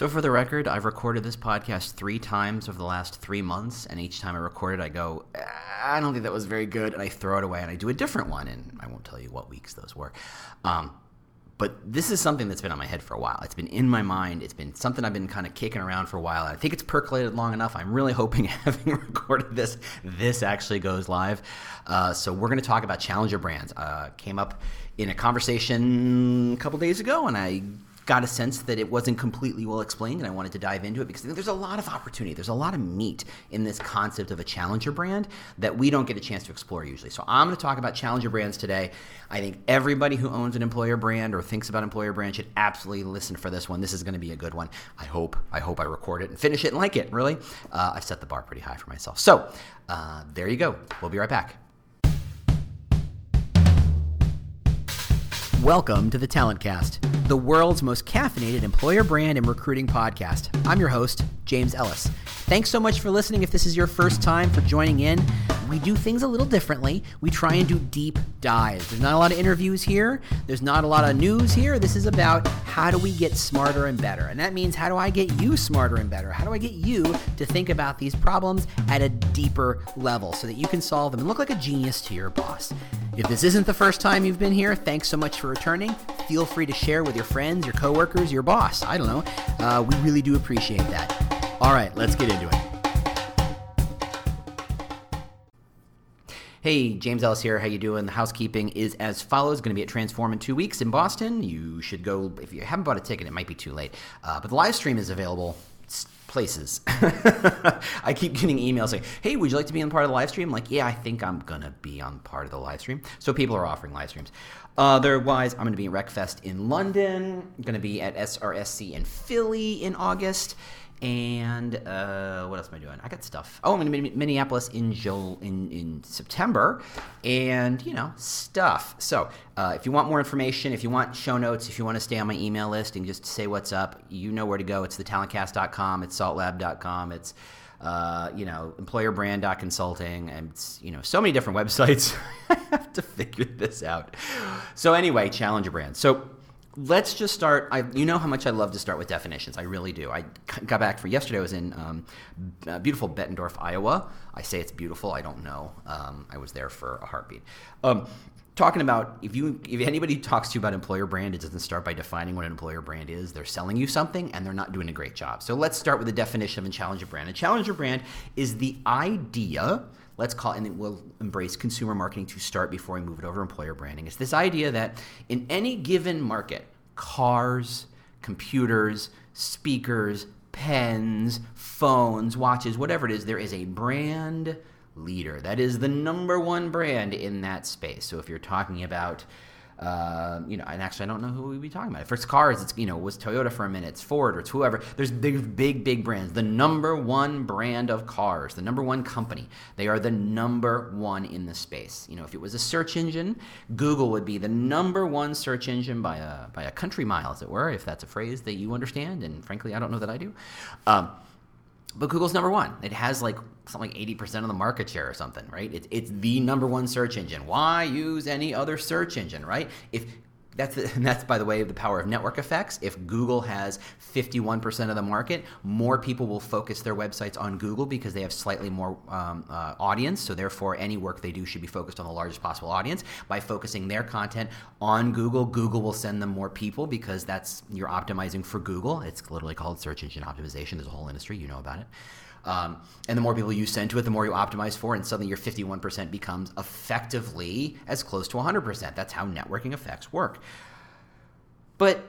So, for the record, I've recorded this podcast three times over the last three months, and each time I record it, I go, I don't think that was very good, and I throw it away, and I do a different one, and I won't tell you what weeks those were. Um, but this is something that's been on my head for a while. It's been in my mind. It's been something I've been kind of kicking around for a while. I think it's percolated long enough. I'm really hoping, having recorded this, this actually goes live. Uh, so we're going to talk about challenger brands. Uh, came up in a conversation a couple days ago, and I got a sense that it wasn't completely well explained, and I wanted to dive into it because there's a lot of opportunity. There's a lot of meat in this concept of a challenger brand that we don't get a chance to explore usually. So I'm going to talk about challenger brands today. I think everybody who owns an employer brand or thinks about employer brand should absolutely listen for this one. This is going to be a good one. I hope. I hope I record it and finish it and like it. Really, uh, I've set the bar pretty high for myself. So uh, there you go. We'll be right back. Welcome to the Talent Cast, the world's most caffeinated employer brand and recruiting podcast. I'm your host, James Ellis. Thanks so much for listening. If this is your first time for joining in, we do things a little differently. We try and do deep dives. There's not a lot of interviews here, there's not a lot of news here. This is about how do we get smarter and better. And that means how do I get you smarter and better? How do I get you to think about these problems at a deeper level so that you can solve them and look like a genius to your boss? If this isn't the first time you've been here, thanks so much for returning. Feel free to share with your friends, your coworkers, your boss. I don't know. Uh, we really do appreciate that. All right, let's get into it. Hey, James Ellis here. How you doing? The housekeeping is as follows. Going to be at Transform in two weeks in Boston. You should go. If you haven't bought a ticket, it might be too late. Uh, but the live stream is available places. I keep getting emails saying, "Hey, would you like to be on part of the live stream?" I'm like, yeah, I think I'm gonna be on part of the live stream. So people are offering live streams. Otherwise, I'm gonna be at RecFest in London. Gonna be at SRSC in Philly in August. And uh, what else am I doing? I got stuff. Oh, I'm in Minneapolis in Joel in, in September, and you know stuff. So uh, if you want more information, if you want show notes, if you want to stay on my email list and just say what's up, you know where to go. It's thetalentcast.com. It's saltlab.com. It's uh, you know, employerbrand.consulting, and you know, so many different websites. I have to figure this out. So anyway, Challenger Brand. So let's just start. I, you know how much I love to start with definitions. I really do. I got back for yesterday. I was in um, uh, beautiful Bettendorf, Iowa. I say it's beautiful. I don't know. Um, I was there for a heartbeat. Um, talking about if you if anybody talks to you about employer brand, it doesn't start by defining what an employer brand is. They're selling you something and they're not doing a great job. So let's start with the definition of a challenger brand. A challenger brand is the idea let's call and we'll embrace consumer marketing to start before we move it over employer branding. It's this idea that in any given market, cars, computers, speakers, pens, phones, watches, whatever it is, there is a brand leader. That is the number one brand in that space. So if you're talking about uh, you know, and actually, I don't know who we'd be talking about. For cars, it's you know, it was Toyota for a minute, it's Ford, or it's whoever. There's big, big, big brands. The number one brand of cars, the number one company. They are the number one in the space. You know, if it was a search engine, Google would be the number one search engine by a by a country mile, as it were, if that's a phrase that you understand. And frankly, I don't know that I do. Um, but Google's number one. It has like something like 80% of the market share or something, right? It's, it's the number one search engine. Why use any other search engine, right? If that's the, that's by the way the power of network effects. If Google has 51% of the market, more people will focus their websites on Google because they have slightly more um, uh, audience. So therefore, any work they do should be focused on the largest possible audience. By focusing their content on Google, Google will send them more people because that's you're optimizing for Google. It's literally called search engine optimization. There's a whole industry, you know about it. Um, and the more people you send to it, the more you optimize for, and suddenly your 51% becomes effectively as close to 100%. That's how networking effects work. But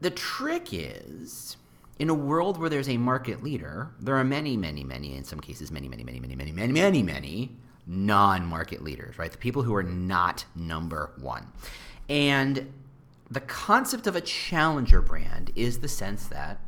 the trick is, in a world where there's a market leader, there are many, many, many, in some cases, many, many, many, many, many, many, many, many non-market leaders, right? The people who are not number one. And the concept of a challenger brand is the sense that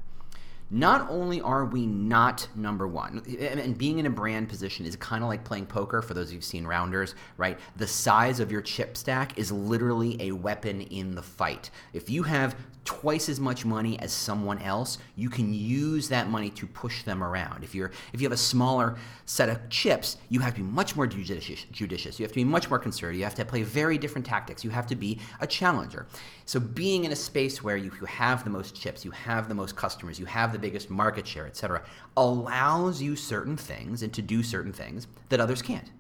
not only are we not number one, and being in a brand position is kind of like playing poker for those who've seen Rounders, right? The size of your chip stack is literally a weapon in the fight. If you have twice as much money as someone else, you can use that money to push them around. If you're if you have a smaller set of chips, you have to be much more judicious. judicious. You have to be much more conservative. You have to play very different tactics. You have to be a challenger. So being in a space where you, you have the most chips, you have the most customers, you have the biggest market share, etc., allows you certain things and to do certain things that others can't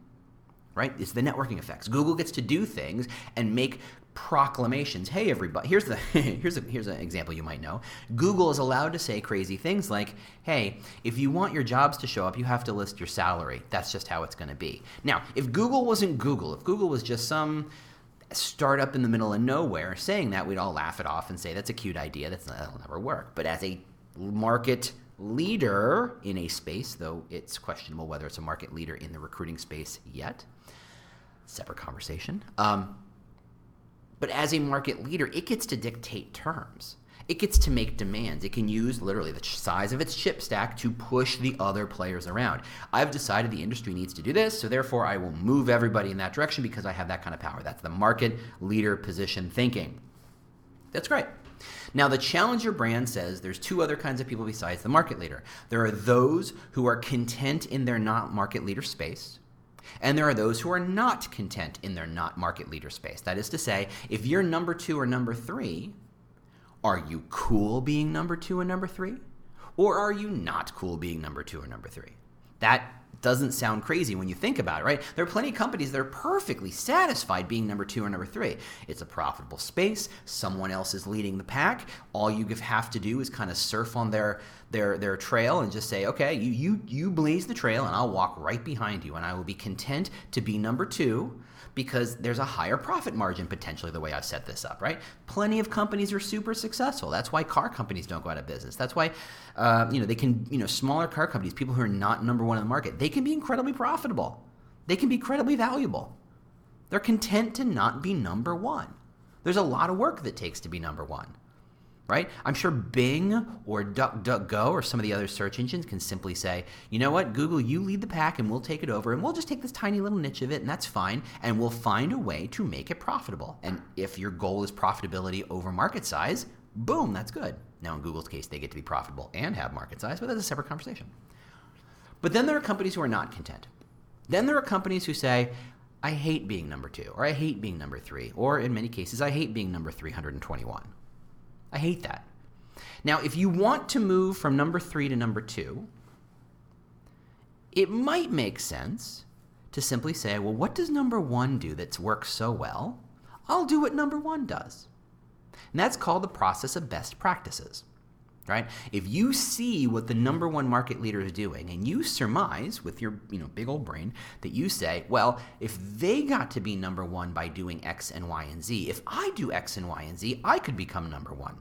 right? It's the networking effects. Google gets to do things and make proclamations. Hey, everybody! Here's the here's a, here's an example you might know. Google is allowed to say crazy things like, "Hey, if you want your jobs to show up, you have to list your salary. That's just how it's going to be." Now, if Google wasn't Google, if Google was just some startup in the middle of nowhere saying that, we'd all laugh it off and say that's a cute idea. That's that'll never work. But as a market leader in a space, though it's questionable whether it's a market leader in the recruiting space yet. Separate conversation. Um, but as a market leader, it gets to dictate terms. It gets to make demands. It can use literally the size of its chip stack to push the other players around. I've decided the industry needs to do this, so therefore I will move everybody in that direction because I have that kind of power. That's the market leader position thinking. That's great. Now, the challenger brand says there's two other kinds of people besides the market leader. There are those who are content in their not market leader space, and there are those who are not content in their not market leader space. That is to say, if you're number two or number three, are you cool being number two and number three? Or are you not cool being number two or number three? That doesn't sound crazy when you think about it, right? There are plenty of companies that are perfectly satisfied being number two or number three. It's a profitable space. Someone else is leading the pack. All you have to do is kind of surf on their their their trail and just say, okay, you you you blaze the trail, and I'll walk right behind you, and I will be content to be number two because there's a higher profit margin potentially the way I've set this up, right? Plenty of companies are super successful. That's why car companies don't go out of business. That's why, uh, you know, they can, you know, smaller car companies, people who are not number one in the market, they can be incredibly profitable. They can be incredibly valuable. They're content to not be number one. There's a lot of work that takes to be number one right? I'm sure Bing or DuckDuckGo or some of the other search engines can simply say, you know what, Google, you lead the pack and we'll take it over and we'll just take this tiny little niche of it and that's fine and we'll find a way to make it profitable. And if your goal is profitability over market size, boom, that's good. Now, in Google's case, they get to be profitable and have market size, but that's a separate conversation. But then there are companies who are not content. Then there are companies who say, I hate being number two, or I hate being number three, or in many cases, I hate being number 321. I hate that. Now, if you want to move from number three to number two, it might make sense to simply say, well, what does number one do that's works so well? I'll do what number one does. And that's called the process of best practices. Right? If you see what the number one market leader is doing and you surmise with your you know big old brain that you say, well, if they got to be number one by doing X and Y and Z, if I do X and Y and Z, I could become number one.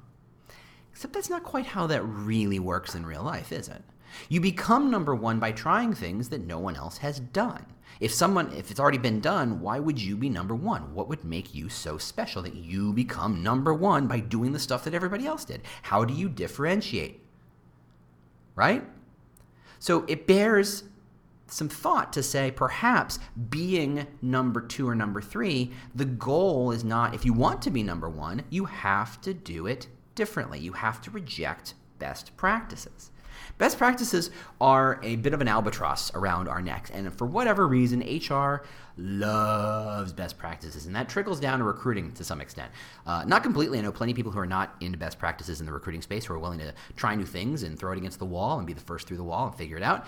Except that's not quite how that really works in real life, is it? You become number one by trying things that no one else has done. If someone, if it's already been done, why would you be number one? What would make you so special that you become number one by doing the stuff that everybody else did? How do you differentiate? Right? So it bears some thought to say perhaps being number two or number three, the goal is not, if you want to be number one, you have to do it differently. You have to reject best practices. Best practices are a bit of an albatross around our necks, and for whatever reason, HR loves best practices, and that trickles down to recruiting to some extent. Uh, not completely. I know plenty of people who are not into best practices in the recruiting space who are willing to try new things and throw it against the wall and be the first through the wall and figure it out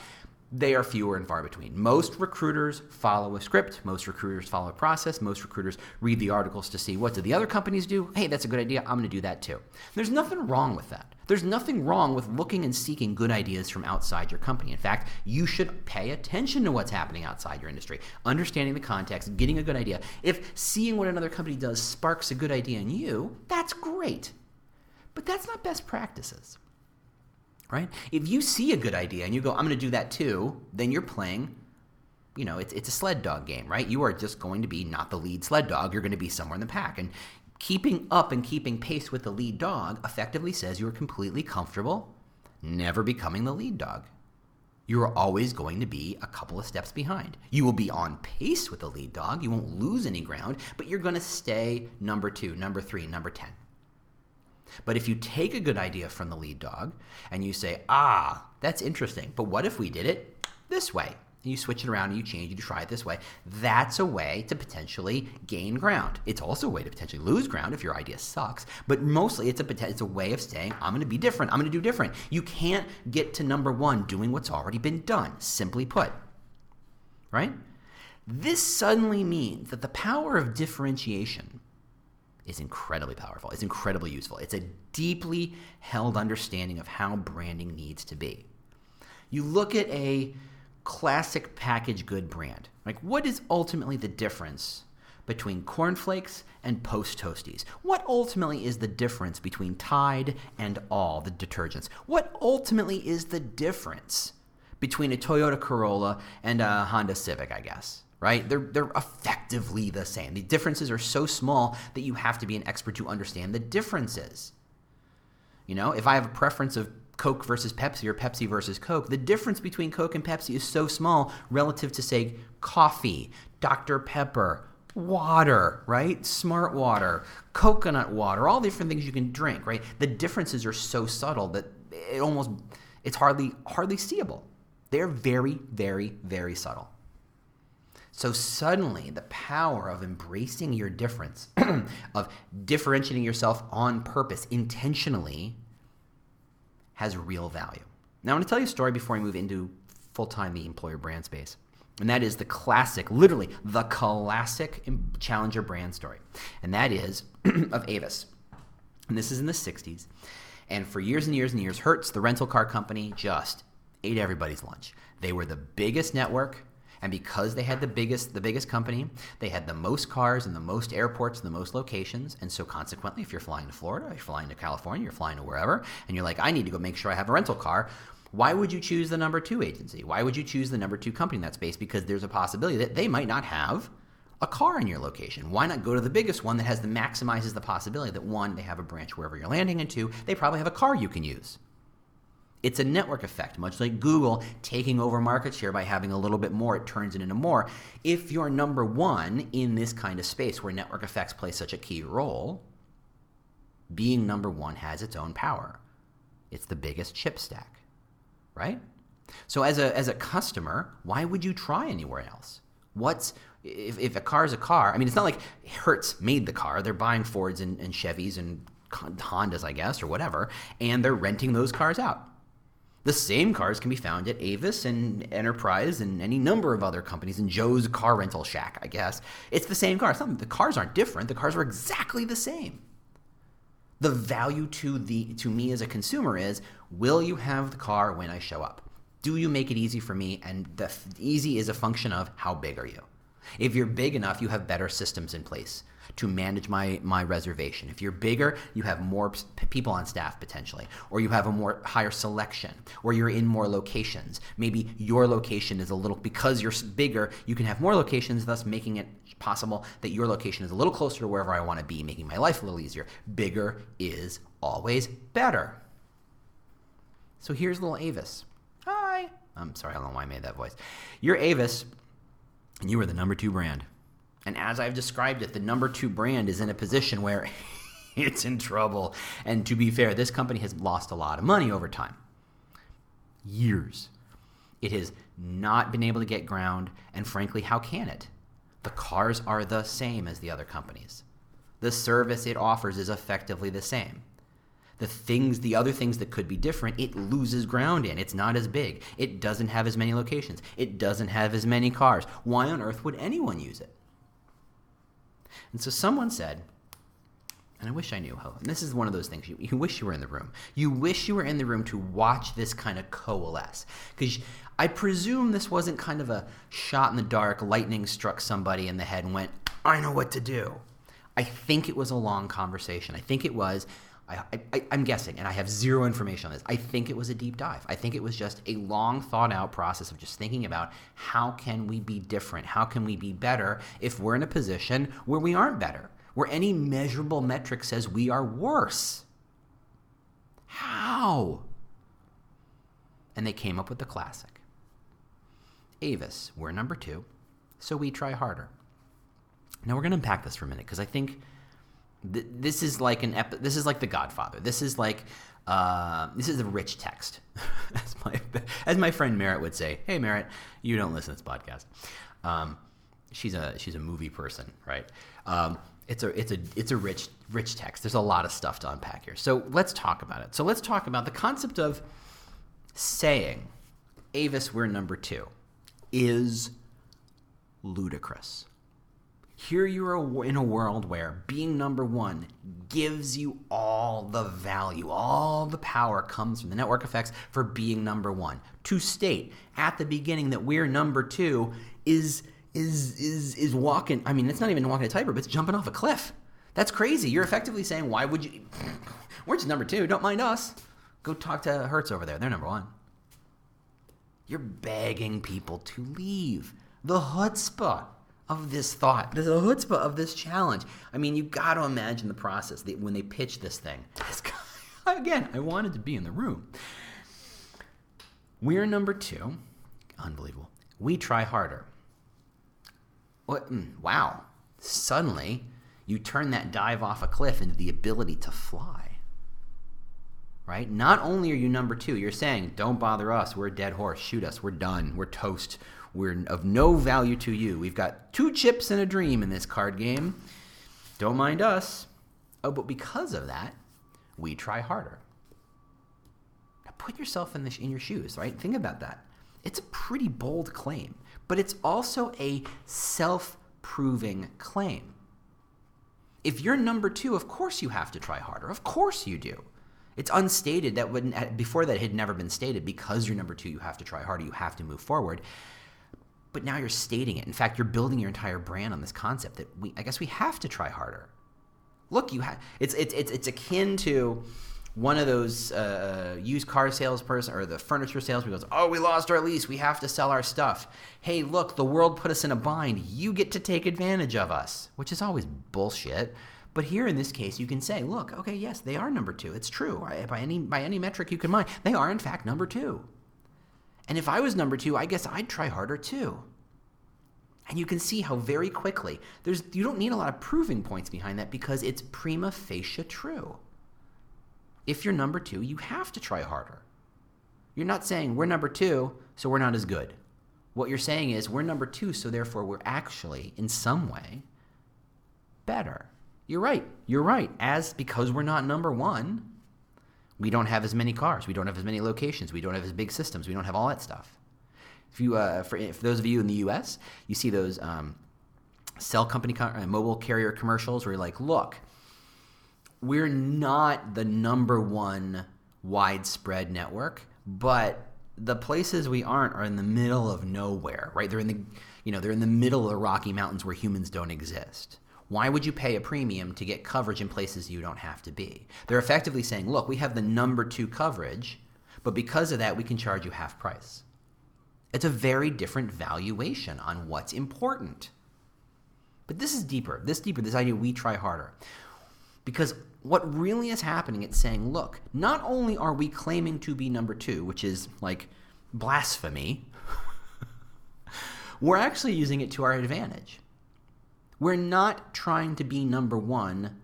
they are fewer and far between. Most recruiters follow a script. Most recruiters follow a process. Most recruiters read the articles to see what do the other companies do. Hey, that's a good idea. I'm going to do that too. There's nothing wrong with that. There's nothing wrong with looking and seeking good ideas from outside your company. In fact, you should pay attention to what's happening outside your industry, understanding the context, getting a good idea. If seeing what another company does sparks a good idea in you, that's great. But that's not best practices right? If you see a good idea and you go, I'm going to do that too, then you're playing, you know, it's, it's a sled dog game, right? You are just going to be not the lead sled dog. You're going to be somewhere in the pack. And keeping up and keeping pace with the lead dog effectively says you're completely comfortable never becoming the lead dog. You are always going to be a couple of steps behind. You will be on pace with the lead dog. You won't lose any ground, but you're going to stay number two, number three, number 10. But if you take a good idea from the lead dog and you say, ah, that's interesting, but what if we did it this way? You switch it around and you change, you try it this way. That's a way to potentially gain ground. It's also a way to potentially lose ground if your idea sucks. But mostly, it's a it's a way of saying I'm going to be different. I'm going to do different. You can't get to number one doing what's already been done. Simply put, right? This suddenly means that the power of differentiation is incredibly powerful. It's incredibly useful. It's a deeply held understanding of how branding needs to be. You look at a classic package good brand. Like, what is ultimately the difference between cornflakes and post toasties? What ultimately is the difference between Tide and all the detergents? What ultimately is the difference between a Toyota Corolla and a Honda Civic, I guess? right? They're, they're effectively the same. The differences are so small that you have to be an expert to understand the differences. You know, if I have a preference of Coke versus Pepsi or Pepsi versus Coke, the difference between Coke and Pepsi is so small relative to, say, coffee, Dr. Pepper, water, right? Smart water, coconut water, all different things you can drink, right? The differences are so subtle that it almost it's hardly hardly seeable. They're very, very, very subtle. So suddenly, the power of embracing your difference, of differentiating yourself on purpose, intentionally, has real value. Now, I want to tell you a story before we move into full time the employer brand space. And that is the classic, literally the classic challenger brand story. And that is of Avis. And this is in the 60s. And for years and years and years, Hertz, the rental car company, just ate everybody's lunch. They were the biggest network and because they had the biggest the biggest company, they had the most cars and the most airports and the most locations. And so consequently, if you're flying to Florida, you're flying to California, you're flying to wherever, and you're like, I need to go make sure I have a rental car. Why would you choose the number two agency? Why would you choose the number two company in that space? Because there's a possibility that they might not have a car in your location. Why not go to the biggest one that has the maximizes the possibility that one, they have a branch wherever you're landing, and two, they probably have a car you can use. It's a network effect, much like Google taking over market share by having a little bit more, it turns it into more. If you're number one in this kind of space where network effects play such a key role, being number one has its own power. It's the biggest chip stack, right? So as a as a customer, why would you try anywhere else? What's if, if a car is a car? I mean, it's not like Hertz made the car. They're buying Fords and, and Chevys and Hondas, I guess, or whatever, and they're renting those cars out. The same cars can be found at Avis and Enterprise and any number of other companies and Joe's Car Rental Shack, I guess. It's the same car. Some, the cars aren't different. The cars are exactly the same. The value to the to me as a consumer is will you have the car when I show up? Do you make it easy for me? And the easy is a function of how big are you? If you're big enough, you have better systems in place to manage my my reservation. If you're bigger, you have more people on staff potentially, or you have a more higher selection, or you're in more locations. Maybe your location is a little because you're bigger, you can have more locations, thus making it possible that your location is a little closer to wherever I want to be, making my life a little easier. Bigger is always better. So here's little Avis. Hi. I'm sorry, I don't know why I made that voice. You're Avis, and you are the number two brand. And as I've described it, the number two brand is in a position where it's in trouble. And to be fair, this company has lost a lot of money over time. Years. It has not been able to get ground, and frankly, how can it? The cars are the same as the other companies. The service it offers is effectively the same. The things, the other things that could be different, it loses ground in. It's not as big. It doesn't have as many locations. It doesn't have as many cars. Why on earth would anyone use it? And so someone said, and I wish I knew how. And this is one of those things you, you wish you were in the room. You wish you were in the room to watch this kind of coalesce. Because I presume this wasn't kind of a shot in the dark, lightning struck somebody in the head and went, I know what to do. I think it was a long conversation. I think it was I, I, I'm guessing, and I have zero information on this. I think it was a deep dive. I think it was just a long thought out process of just thinking about how can we be different? How can we be better if we're in a position where we aren't better, where any measurable metric says we are worse? How? and they came up with the classic. Avis, we're number two, so we try harder. Now we're going to unpack this for a minute because I think th- this is like an ep- this is like The Godfather. This is like uh, this is a rich text, as my as my friend Merritt would say. Hey Merritt, you don't listen to this podcast. Um, she's a she's a movie person, right? Um, it's a it's a it's a rich rich text. There's a lot of stuff to unpack here. So let's talk about it. So let's talk about the concept of saying Avis we're number 2 is ludicrous. Here you are in a world where being number one gives you all the value, all the power comes from the network effects for being number one. To state at the beginning that we're number two is is is is walking. I mean, it's not even walking a tightrope; it's jumping off a cliff. That's crazy. You're effectively saying, "Why would you? We're just number two. Don't mind us. Go talk to Hertz over there. They're number one." You're begging people to leave. The chutzpah of this thought, the chutzpah of this challenge. I mean, you got to imagine the process that when they pitched this thing. Again, I wanted to be in the room. We're number two. Unbelievable. We try harder. What? Mm, wow. Suddenly, you turn that dive off a cliff into the ability to fly. Right? Not only are you number two, you're saying, don't bother us. We're a dead horse. Shoot us. We're done. We're toast. We're of no value to you. We've got two chips and a dream in this card game. Don't mind us. Oh, but because of that, we try harder. Now put yourself in, in your shoes, right? Think about that. It's a pretty bold claim but it's also a self proving claim. If you're number two, of course you have to try harder. Of course you do. It's unstated that before that had never been stated because you're number two, you have to try harder, you have to move forward. But now you're stating it. In fact, you're building your entire brand on this concept that we I guess we have to try harder. Look, you have it's it's it's, it's akin to one of those uh, used car salesperson or the furniture salesman goes, "Oh, we lost our lease. We have to sell our stuff. Hey, look, the world put us in a bind. You get to take advantage of us," which is always bullshit. But here in this case, you can say, "Look, okay, yes, they are number two. It's true by any by any metric you can mind. They are in fact number two. And if I was number two, I guess I'd try harder too." And you can see how very quickly there's you don't need a lot of proving points behind that because it's prima facie true if you're number two, you have to try harder. You're not saying we're number two, so we're not as good. What you're saying is we're number two, so therefore we're actually, in some way, better. You're right. You're right. As because we're not number one, we don't have as many cars. We don't have as many locations. We don't have as big systems. We don't have all that stuff. If you, uh, for, for those of you in the U.S., you see those um, cell company, uh, mobile carrier commercials where you're like, look, we're not the number one widespread network, but the places we aren't are in the middle of nowhere, right? They're in the you know, they're in the middle of the Rocky Mountains where humans don't exist. Why would you pay a premium to get coverage in places you don't have to be? They're effectively saying, look, we have the number two coverage, but because of that, we can charge you half price. It's a very different valuation on what's important. But this is deeper. This deeper, this idea we try harder. Because what really is happening, it's saying, look, not only are we claiming to be number two, which is like blasphemy, we're actually using it to our advantage. We're not trying to be number one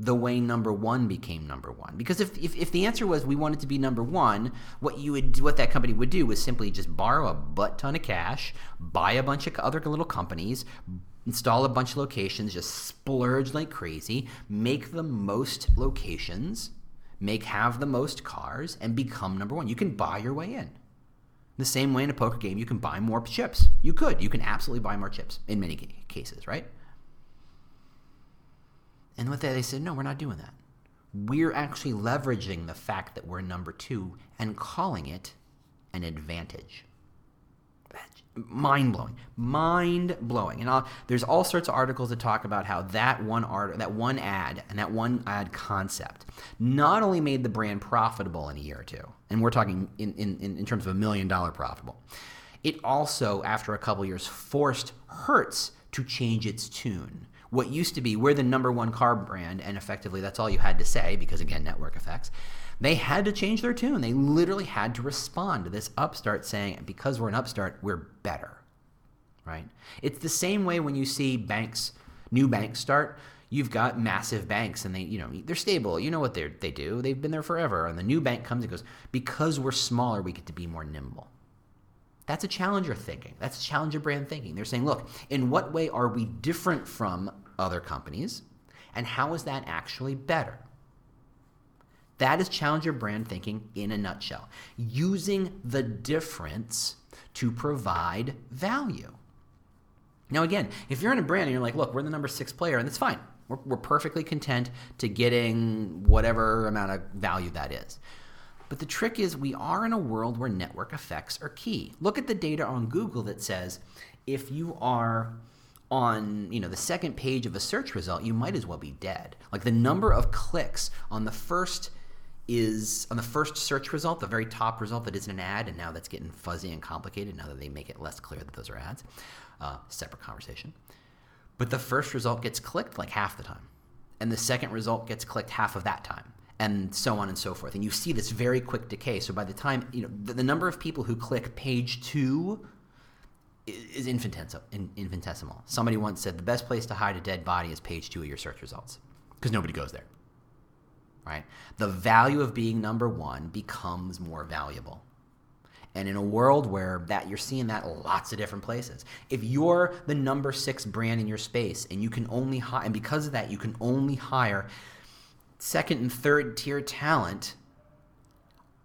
the way number one became number one. Because if, if, if, the answer was we wanted to be number one, what you would what that company would do was simply just borrow a butt ton of cash, buy a bunch of other little companies, install a bunch of locations, just splurge like crazy, make the most locations, make have the most cars, and become number one. You can buy your way in. The same way in a poker game, you can buy more chips. You could. You can absolutely buy more chips in many cases, right? And with that, they said, no, we're not doing that. We're actually leveraging the fact that we're number two and calling it an advantage mind blowing, mind blowing. And I'll, there's all sorts of articles that talk about how that one art, that one ad, and that one ad concept not only made the brand profitable in a year or two, and we're talking in, in, in terms of a million dollar profitable. It also, after a couple years, forced Hertz to change its tune. What used to be, we're the number one car brand, and effectively that's all you had to say, because again, network effects They had to change their tune. They literally had to respond to this upstart saying, because we're an upstart, we're better. Right? It's the same way when you see banks, new banks start. You've got massive banks and they, you know, they're stable. You know what they they do. They've been there forever. And the new bank comes and goes, because we're smaller, we get to be more nimble. That's a challenger thinking. That's a challenger brand thinking. They're saying, look, in what way are we different from other companies? And how is that actually better? That is challenger brand thinking in a nutshell. Using the difference to provide value. Now, again, if you're in a brand and you're like, look, we're the number six player, and that's fine. We're, we're perfectly content to getting whatever amount of value that is. But the trick is, we are in a world where network effects are key. Look at the data on Google that says if you are on you know the second page of a search result, you might as well be dead. Like the number of clicks on the first is on the first search result, the very top result that isn't an ad, and now that's getting fuzzy and complicated now that they make it less clear that those are ads. Uh, separate conversation. But the first result gets clicked like half the time, and the second result gets clicked half of that time and so on and so forth. And you see this very quick decay. So by the time, you know, the, the number of people who click page two is infinitesimal. Somebody once said the best place to hide a dead body is page two of your search results because nobody goes there. Right? The value of being number one becomes more valuable. And in a world where that you're seeing that lots of different places. If you're the number six brand in your space and you can only hire, and because of that, you can only hire second and third tier talent,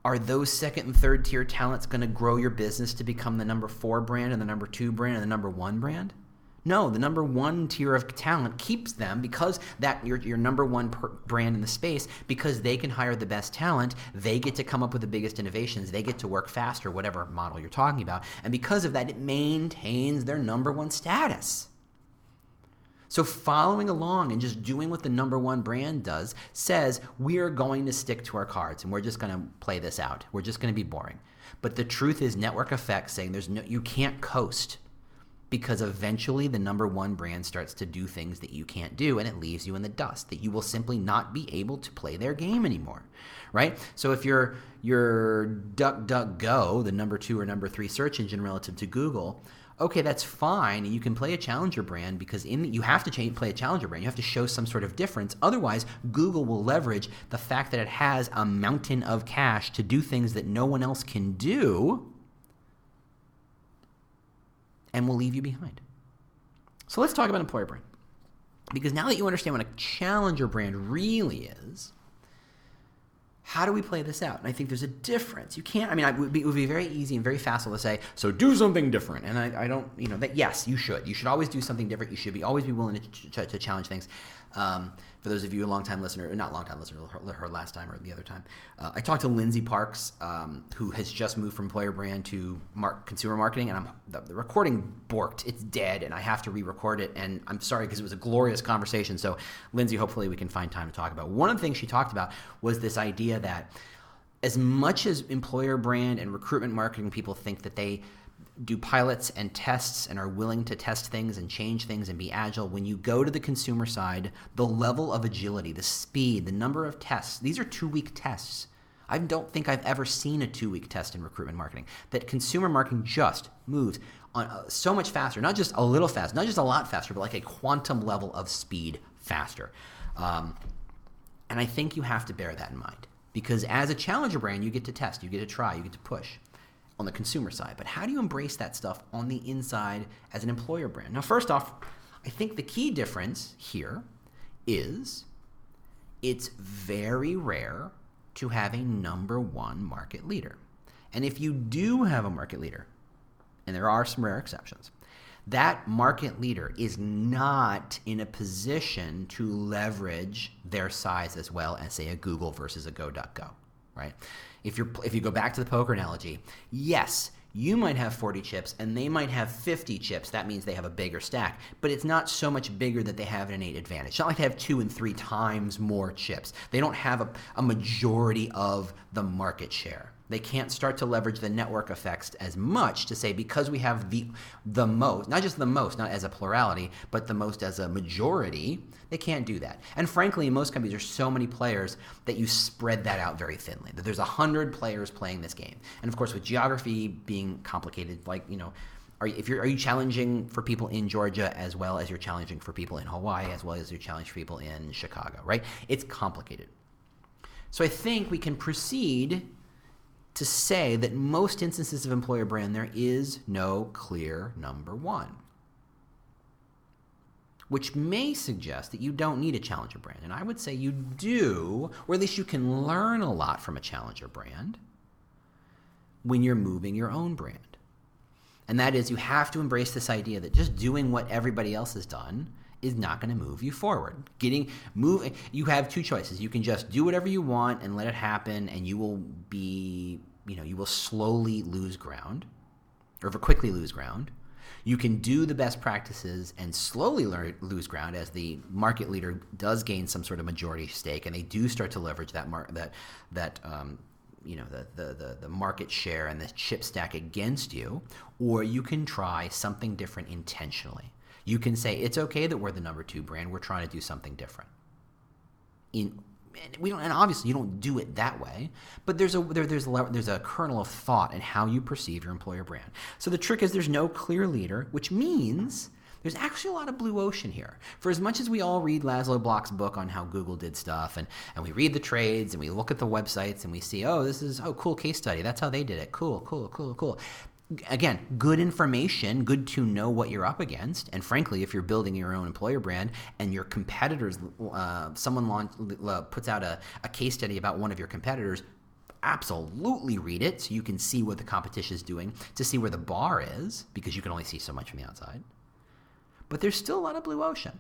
are those second and third tier talents going to grow your business to become the number four brand and the number two brand and the number one brand? No, the number one tier of talent keeps them because that your, your number one brand in the space because they can hire the best talent. They get to come up with the biggest innovations. They get to work faster, whatever model you're talking about. And because of that, it maintains their number one status. So, following along and just doing what the number one brand does says we are going to stick to our cards and we're just going to play this out. We're just going to be boring. But the truth is, network effects saying there's no, you can't coast because eventually the number one brand starts to do things that you can't do and it leaves you in the dust that you will simply not be able to play their game anymore right so if you're your duckduckgo the number two or number three search engine relative to google okay, that's fine. You can play a challenger brand because in you have to play a challenger brand. You have to show some sort of difference. Otherwise, Google will leverage the fact that it has a mountain of cash to do things that no one else can do and will leave you behind. So let's talk about employer brand. Because now that you understand what a challenger brand really is, how do we play this out? And I think there's a difference. You can't, I mean, it would, be, it would be very easy and very facile to say, so do something different. And I, I, don't, you know, that yes, you should. You should always do something different. You should be always be willing to, to, to challenge things. Um, for those of you a long time listener, not long time listener, her, her, last time or the other time, uh, I talked to Lindsay Parks, um, who has just moved from employer brand to mark, consumer marketing, and I'm the, the, recording borked. It's dead, and I have to re-record it. And I'm sorry because it was a glorious conversation. So, Lindsay, hopefully we can find time to talk about. One of the things she talked about was this idea that as much as employer brand and recruitment marketing people think that they do pilots and tests and are willing to test things and change things and be agile, when you go to the consumer side, the level of agility, the speed, the number of tests, these are two week tests. I don't think I've ever seen a two week test in recruitment marketing. That consumer marketing just moves on uh, so much faster, not just a little faster, not just a lot faster, but like a quantum level of speed faster. Um, and I think you have to bear that in mind because as a challenger brand, you get to test, you get to try, you get to push on the consumer side. But how do you embrace that stuff on the inside as an employer brand? Now, first off, I think the key difference here is it's very rare to have a number one market leader. And if you do have a market leader, and there are some rare exceptions, that market leader is not in a position to leverage their size as well as, say, a Google versus a Go.go, right? If you're if you go back to the poker analogy, yes, you might have 40 chips and they might have 50 chips. That means they have a bigger stack, but it's not so much bigger that they have an innate advantage. It's not like they have two and three times more chips. They don't have a, a majority of the market share. They can't start to leverage the network effects as much to say because we have the the most, not just the most, not as a plurality, but the most as a majority. They can't do that. And frankly, in most companies, there's so many players that you spread that out very thinly. That there's a hundred players playing this game, and of course, with geography being complicated, like you know. Are if you're, are you challenging for people in Georgia as well as you're challenging for people in Hawaii as well as you're challenging for people in Chicago, right? It's complicated. So I think we can proceed to say that most instances of employer brand there is no clear number one. Which may suggest that you don't need a challenger brand. And I would say you do, or at least you can learn a lot from a challenger brand when you're moving your own brand. And that is, you have to embrace this idea that just doing what everybody else has done is not going to move you forward. Getting move you have two choices. You can just do whatever you want and let it happen and you will be, you know, you will slowly lose ground or quickly lose ground. You can do the best practices and slowly learn, lose ground as the market leader does gain some sort of majority stake, and they do start to leverage that mar- that that um, you know the, the, the, the market share and the chip stack against you, or you can try something different intentionally. You can say it's okay that we're the number two brand. We're trying to do something different. In we don't, and obviously you don't do it that way, but there's a there, there's a, there's a kernel of thought in how you perceive your employer brand. So the trick is there's no clear leader, which means there's actually a lot of blue ocean here. For as much as we all read Laszlo Bock's book on how Google did stuff, and, and we read the trades, and we look at the websites, and we see, oh, this is, oh, cool case study. That's how they did it. Cool, cool, cool, cool again, good information, good to know what you're up against. And frankly, if you're building your own employer brand and your competitors, uh, someone launch, uh, puts out a, a case study about one of your competitors, absolutely read it so you can see what the competition is doing, to see where the bar is, because you can only see so much from the outside. But there's still a lot of blue ocean.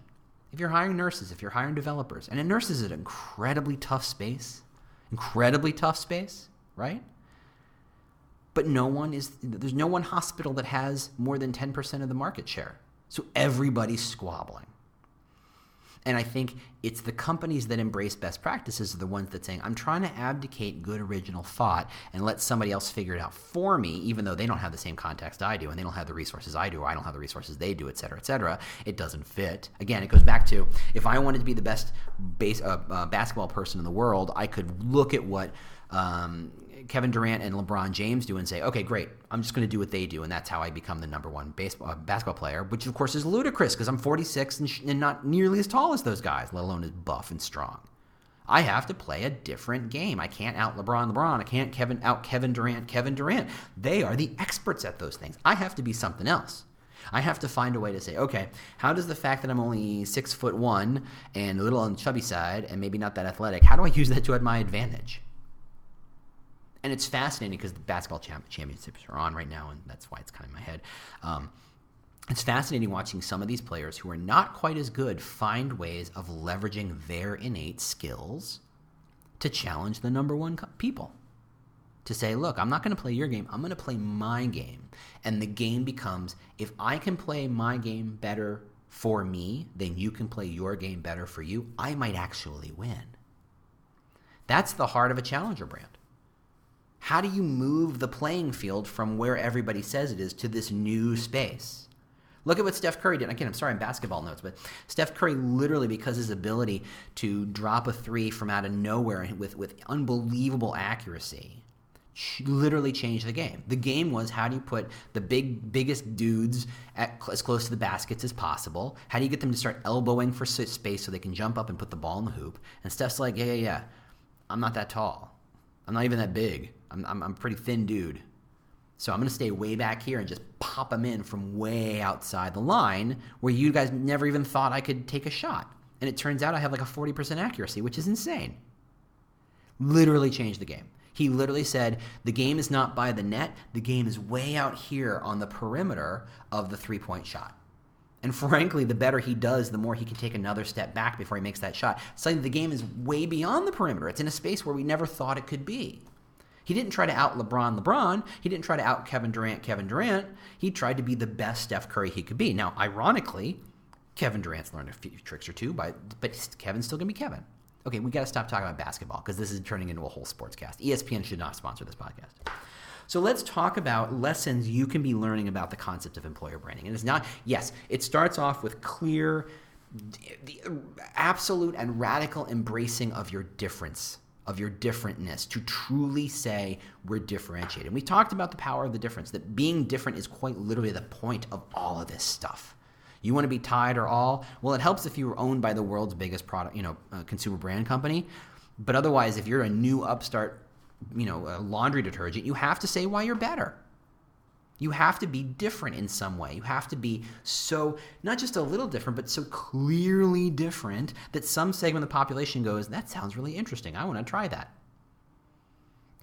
If you're hiring nurses, if you're hiring developers, and a nurse is an incredibly tough space, incredibly tough space, right? But no one is there's no one hospital that has more than 10% of the market share. So everybody's squabbling. And I think it's the companies that embrace best practices are the ones that saying, I'm trying to abdicate good original thought and let somebody else figure it out for me, even though they don't have the same context I do and they don't have the resources I do, or I don't have the resources they do, et cetera, et cetera. It doesn't fit. Again, it goes back to if I wanted to be the best base, uh, uh, basketball person in the world, I could look at what um, Kevin Durant and LeBron James do and say, okay, great, I'm just going to do what they do, and that's how I become the number one baseball, uh, basketball player, which of course is ludicrous because I'm 46 and, sh- and not nearly as tall as those guys, let alone as buff and strong. I have to play a different game. I can't out LeBron LeBron. I can't Kevin out Kevin Durant Kevin Durant. They are the experts at those things. I have to be something else. I have to find a way to say, okay, how does the fact that I'm only six foot one and a little on the chubby side and maybe not that athletic, how do I use that to my advantage? And it's fascinating because the basketball championships are on right now, and that's why it's kind of in my head. Um, it's fascinating watching some of these players who are not quite as good find ways of leveraging their innate skills to challenge the number one people. To say, look, I'm not going to play your game, I'm going to play my game. And the game becomes if I can play my game better for me, then you can play your game better for you, I might actually win. That's the heart of a challenger brand. How do you move the playing field from where everybody says it is to this new space? Look at what Steph Curry did. Again, I'm sorry, in basketball notes, but Steph Curry literally, because his ability to drop a three from out of nowhere with, with unbelievable accuracy, literally changed the game. The game was how do you put the big, biggest dudes at, as close to the baskets as possible? How do you get them to start elbowing for space so they can jump up and put the ball in the hoop? And Steph's like, yeah, yeah, yeah. I'm not that tall. I'm not even that big. I'm, I'm, I'm a pretty thin dude. So I'm going to stay way back here and just pop them in from way outside the line where you guys never even thought I could take a shot. And it turns out I have like a 40% accuracy, which is insane. Literally changed the game. He literally said, the game is not by the net, the game is way out here on the perimeter of the three point shot. And frankly, the better he does, the more he can take another step back before he makes that shot. Suddenly, the game is way beyond the perimeter. It's in a space where we never thought it could be. He didn't try to out LeBron LeBron. He didn't try to out Kevin Durant Kevin Durant. He tried to be the best Steph Curry he could be. Now, ironically, Kevin Durant's learned a few tricks or two, but, but Kevin's still going to be Kevin. Okay, we got to stop talking about basketball because this is turning into a whole sports cast. ESPN should not sponsor this podcast. So let's talk about lessons you can be learning about the concept of employer branding. And it's not, yes, it starts off with clear, the uh, absolute and radical embracing of your difference, of your differentness, to truly say we're differentiated. And we talked about the power of the difference, that being different is quite literally the point of all of this stuff. You want to be Tide or all? Well, it helps if you were owned by the world's biggest product, you know, uh, consumer brand company. But otherwise, if you're a new upstart you know, laundry detergent, you have to say why you're better. You have to be different in some way. You have to be so, not just a little different, but so clearly different that some segment of the population goes, that sounds really interesting. I want to try that.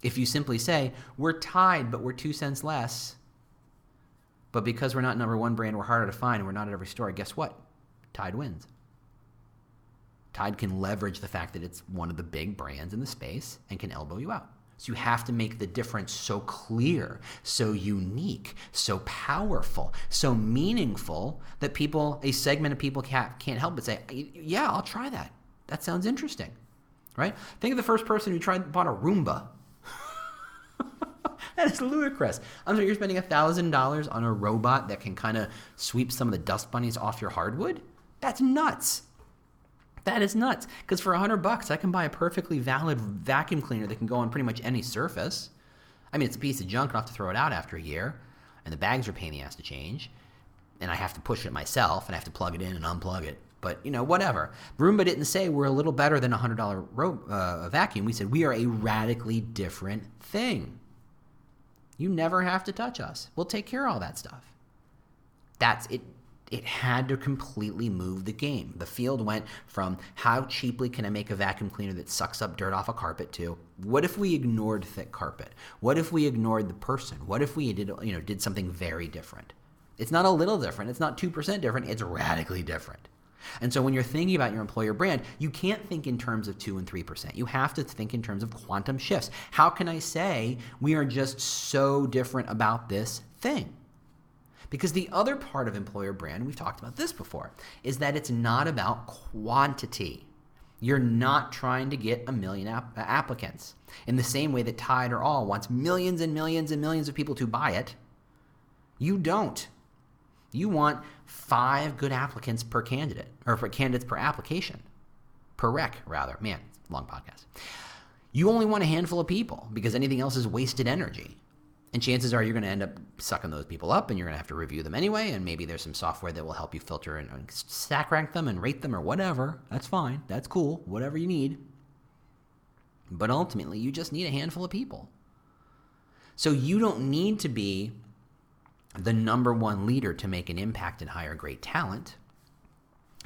If you simply say, we're Tide, but we're two cents less, but because we're not number one brand, we're harder to find and we're not at every store, guess what? Tide wins. Tide can leverage the fact that it's one of the big brands in the space and can elbow you out. So you have to make the difference so clear, so unique, so powerful, so meaningful that people, a segment of people can't, can't help but say, yeah, I'll try that. That sounds interesting, right? Think of the first person who tried bought a Roomba. that is ludicrous. I'm sorry, you're spending $1,000 on a robot that can kind of sweep some of the dust bunnies off your hardwood? That's nuts. That is nuts. Because for a 100 bucks, I can buy a perfectly valid vacuum cleaner that can go on pretty much any surface. I mean, it's a piece of junk. I have to throw it out after a year. And the bags are pain in the ass to change. And I have to push it myself and I have to plug it in and unplug it. But, you know, whatever. Roomba didn't say we're a little better than a $100 ro- uh, vacuum. We said we are a radically different thing. You never have to touch us. We'll take care of all that stuff. That's it it had to completely move the game. The field went from how cheaply can I make a vacuum cleaner that sucks up dirt off a carpet to what if we ignored thick carpet? What if we ignored the person? What if we did you know did something very different? It's not a little different. It's not 2% different. It's radically different. And so when you're thinking about your employer brand, you can't think in terms of 2 and 3%. You have to think in terms of quantum shifts. How can I say we are just so different about this thing? Because the other part of employer brand, we've talked about this before, is that it's not about quantity. You're not trying to get a million ap- uh, applicants. In the same way that Tide or All wants millions and millions and millions of people to buy it, you don't. You want five good applicants per candidate, or for candidates per application, per rec, rather. Man, long podcast. You only want a handful of people because anything else is wasted energy. And chances are you're going to end up sucking those people up and you're going to have to review them anyway. And maybe there's some software that will help you filter and, stack rank them and rate them or whatever. That's fine. That's cool. Whatever you need. But ultimately, you just need a handful of people. So you don't need to be the number one leader to make an impact and hire great talent.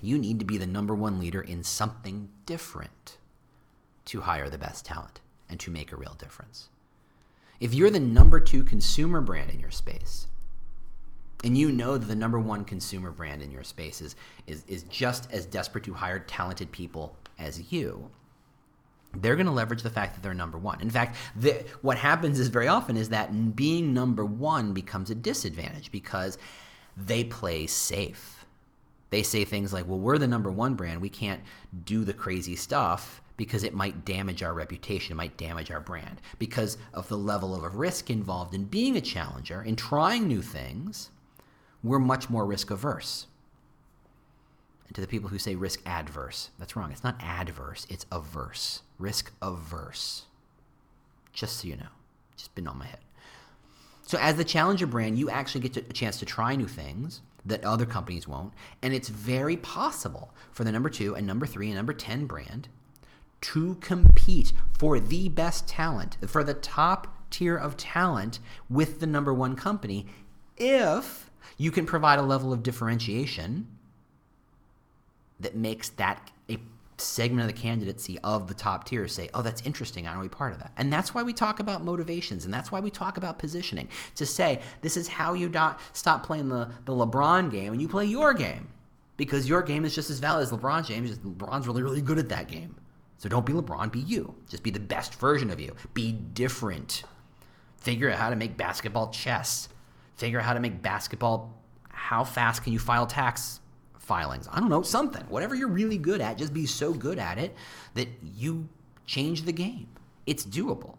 You need to be the number one leader in something different to hire the best talent and to make a real difference. If you're the number two consumer brand in your space, and you know that the number one consumer brand in your space is, is, is just as desperate to hire talented people as you, they're going to leverage the fact that they're number one. In fact, the, what happens is very often is that being number one becomes a disadvantage because they play safe. They say things like, well, we're the number one brand. We can't do the crazy stuff because it might damage our reputation, it might damage our brand. Because of the level of risk involved in being a challenger, in trying new things, we're much more risk averse. And to the people who say risk adverse, that's wrong. It's not adverse, it's averse. Risk averse. Just so you know, just been on my head. So, as the challenger brand, you actually get a chance to try new things that other companies won't. And it's very possible for the number two and number three and number 10 brand to compete for the best talent, for the top tier of talent with the number one company if you can provide a level of differentiation that makes that a segment of the candidacy of the top tier say, oh, that's interesting. I want to be part of that. And that's why we talk about motivations and that's why we talk about positioning to say, this is how you do- stop playing the, the LeBron game and you play your game because your game is just as valid as LeBron James. LeBron's really, really good at that game. So don't be LeBron, be you. Just be the best version of you. Be different. Figure out how to make basketball chess. Figure out how to make basketball. How fast can you file tax filings. I don't know, something. Whatever you're really good at, just be so good at it that you change the game. It's doable.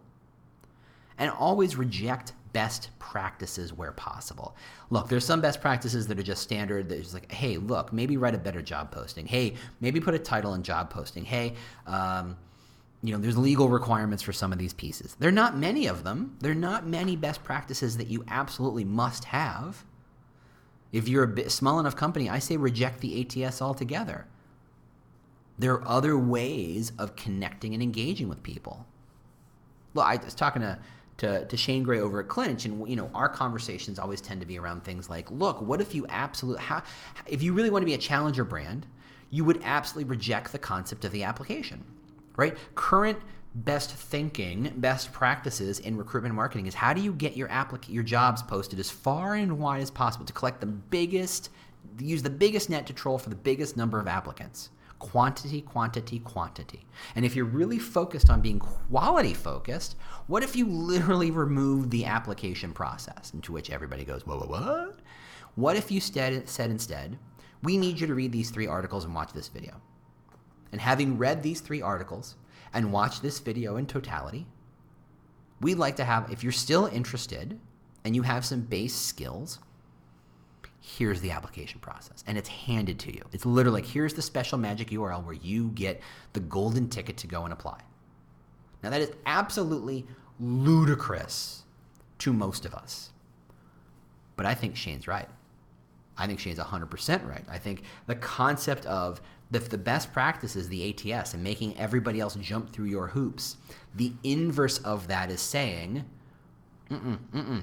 And always reject best practices where possible. Look, there's some best practices that are just standard. There's like, hey, look, maybe write a better job posting. Hey, maybe put a title in job posting. Hey, um, you know, there's legal requirements for some of these pieces. There are not many of them. There are not many best practices that you absolutely must have. If you're a small enough company, I say reject the ATS altogether. There are other ways of connecting and engaging with people. Look, I was talking to to, to Shane Gray over at Clinch, and you know our conversations always tend to be around things like, look, what if you absolutely, how, if you really want to be a challenger brand, you would absolutely reject the concept of the application, right? Current best thinking, best practices in recruitment marketing is how do you get your applic- your jobs posted as far and wide as possible to collect the biggest, use the biggest net to troll for the biggest number of applicants. Quantity, quantity, quantity. And if you're really focused on being quality focused, what if you literally remove the application process? Into which everybody goes, what, what, what? What if you said, said instead, we need you to read these three articles and watch this video? And having read these three articles and watched this video in totality, we'd like to have, if you're still interested and you have some base skills, here's the application process. And it's handed to you. It's literally like, here's the special magic URL where you get the golden ticket to go and apply. Now, that is absolutely ludicrous to most of us. But I think Shane's right. I think Shane's 100% right. I think the concept of the, the best practice is the ATS and making everybody else jump through your hoops. The inverse of that is saying, mm-mm, mm-mm.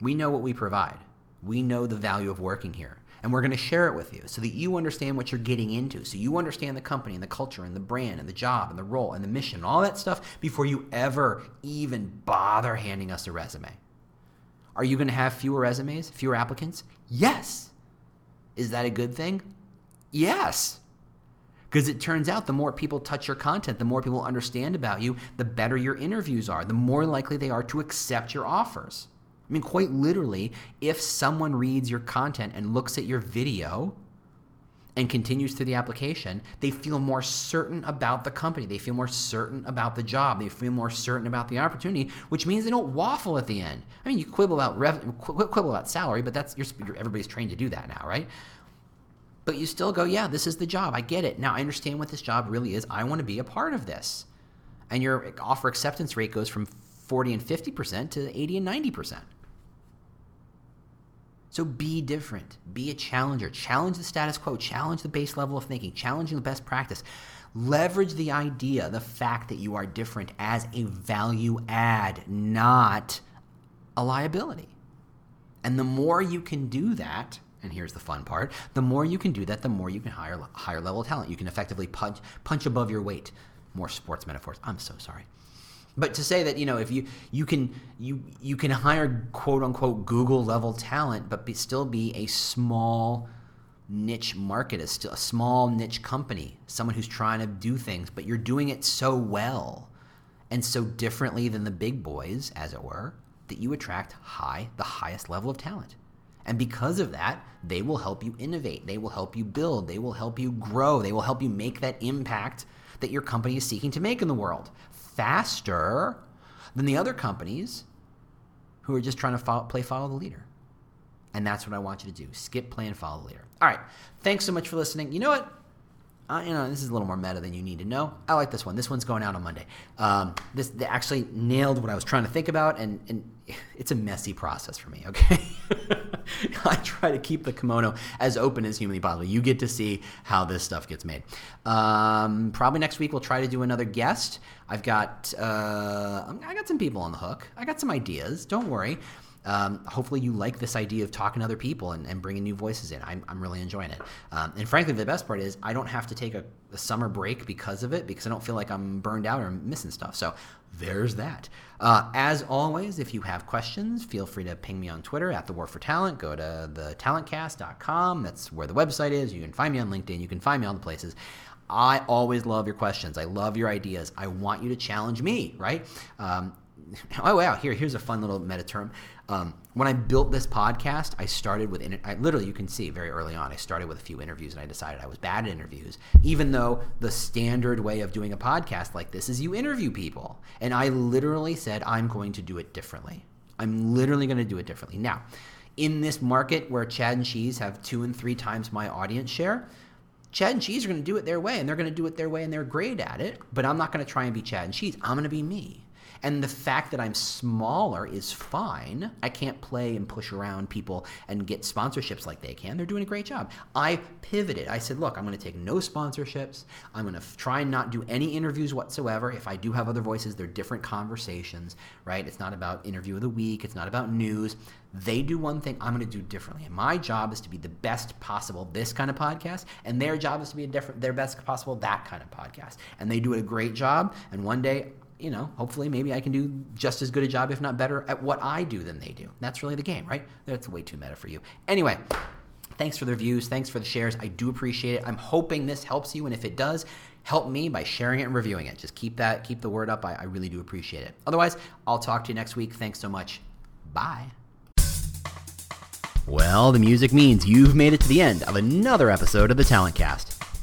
we know what we provide. We know the value of working here. And we're going to share it with you so that you understand what you're getting into. So you understand the company and the culture and the brand and the job and the role and the mission and all that stuff before you ever even bother handing us a resume. Are you going to have fewer resumes, fewer applicants? Yes. Is that a good thing? Yes. Because it turns out the more people touch your content, the more people understand about you, the better your interviews are, the more likely they are to accept your offers. I mean, quite literally, if someone reads your content and looks at your video and continues through the application, they feel more certain about the company. They feel more certain about the job. They feel more certain about the opportunity, which means they don't waffle at the end. I mean, you quibble about quibble about salary, but that's you're, everybody's trained to do that now, right? But you still go, yeah, this is the job. I get it. Now I understand what this job really is. I want to be a part of this. And your offer acceptance rate goes from 40 and 50% to 80 and 90%. So be different. Be a challenger. Challenge the status quo. Challenge the base level of thinking. Challenging the best practice. Leverage the idea, the fact that you are different as a value add, not a liability. And the more you can do that, and here's the fun part, the more you can do that, the more you can hire higher level talent. You can effectively punch punch above your weight. More sports metaphors. I'm so sorry. But to say that you know if you you can you you can hire quote unquote Google level talent, but be, still be a small niche market, a, small niche company, someone who's trying to do things, but you're doing it so well and so differently than the big boys, as it were, that you attract high the highest level of talent. And because of that, they will help you innovate. They will help you build. They will help you grow. They will help you make that impact that your company is seeking to make in the world faster than the other companies who are just trying to follow, play follow the leader. And that's what I want you to do. Skip, play, follow the leader. All right. Thanks so much for listening. You know what? Uh, you know, this is a little more meta than you need to know. I like this one. This one's going out on Monday. Um, this actually nailed what I was trying to think about, and, and it's a messy process for me, okay? I try to keep the kimono as open as humanly possible. You get to see how this stuff gets made. Um, probably next week we'll try to do another guest. I've got uh, I got some people on the hook. I got some ideas. Don't worry. Um, hopefully you like this idea of talking to other people and, and bringing new voices in. I'm, I'm really enjoying it. Um, and frankly, the best part is I don't have to take a, a, summer break because of it because I don't feel like I'm burned out or missing stuff. So there's that. Uh, as always, if you have questions, feel free to ping me on Twitter at the War for Talent. Go to thetalentcast.com. That's where the website is. You can find me on LinkedIn. You can find me on the places. I always love your questions. I love your ideas. I want you to challenge me, right? Um, oh wow, here here's a fun little meta term. Um, when I built this podcast, I started with I, literally you can see very early on. I started with a few interviews, and I decided I was bad at interviews, even though the standard way of doing a podcast like this is you interview people. And I literally said I'm going to do it differently. I'm literally going to do it differently now. In this market where Chad and Cheese have two and three times my audience share, Chad and Cheese are going to do it their way, and they're going to do it their way, and they're great at it. But I'm not going to try and be Chad and Cheese. I'm going to be me. And the fact that I'm smaller is fine. I can't play and push around people and get sponsorships like they can. They're doing a great job. I pivoted. I said, look, I'm going to take no sponsorships. I'm going to try and not do any interviews whatsoever. If I do have other voices, they're different conversations, right? It's not about interview of the week, it's not about news. They do one thing, I'm going to do differently. And my job is to be the best possible this kind of podcast, and their job is to be a different, their best possible that kind of podcast. And they do a great job. And one day you know, hopefully maybe I can do just as good a job, if not better, at what I do than they do. That's really the game, right? That's way too meta for you. Anyway, thanks for the views. Thanks for the shares. I do appreciate it. I'm hoping this helps you. And if it does, help me by sharing it and reviewing it. Just keep that, keep the word up. I, I really do appreciate it. Otherwise, I'll talk to you next week. Thanks so much. Bye. Well, the music means you've made it to the end of another episode of the Talent Cast.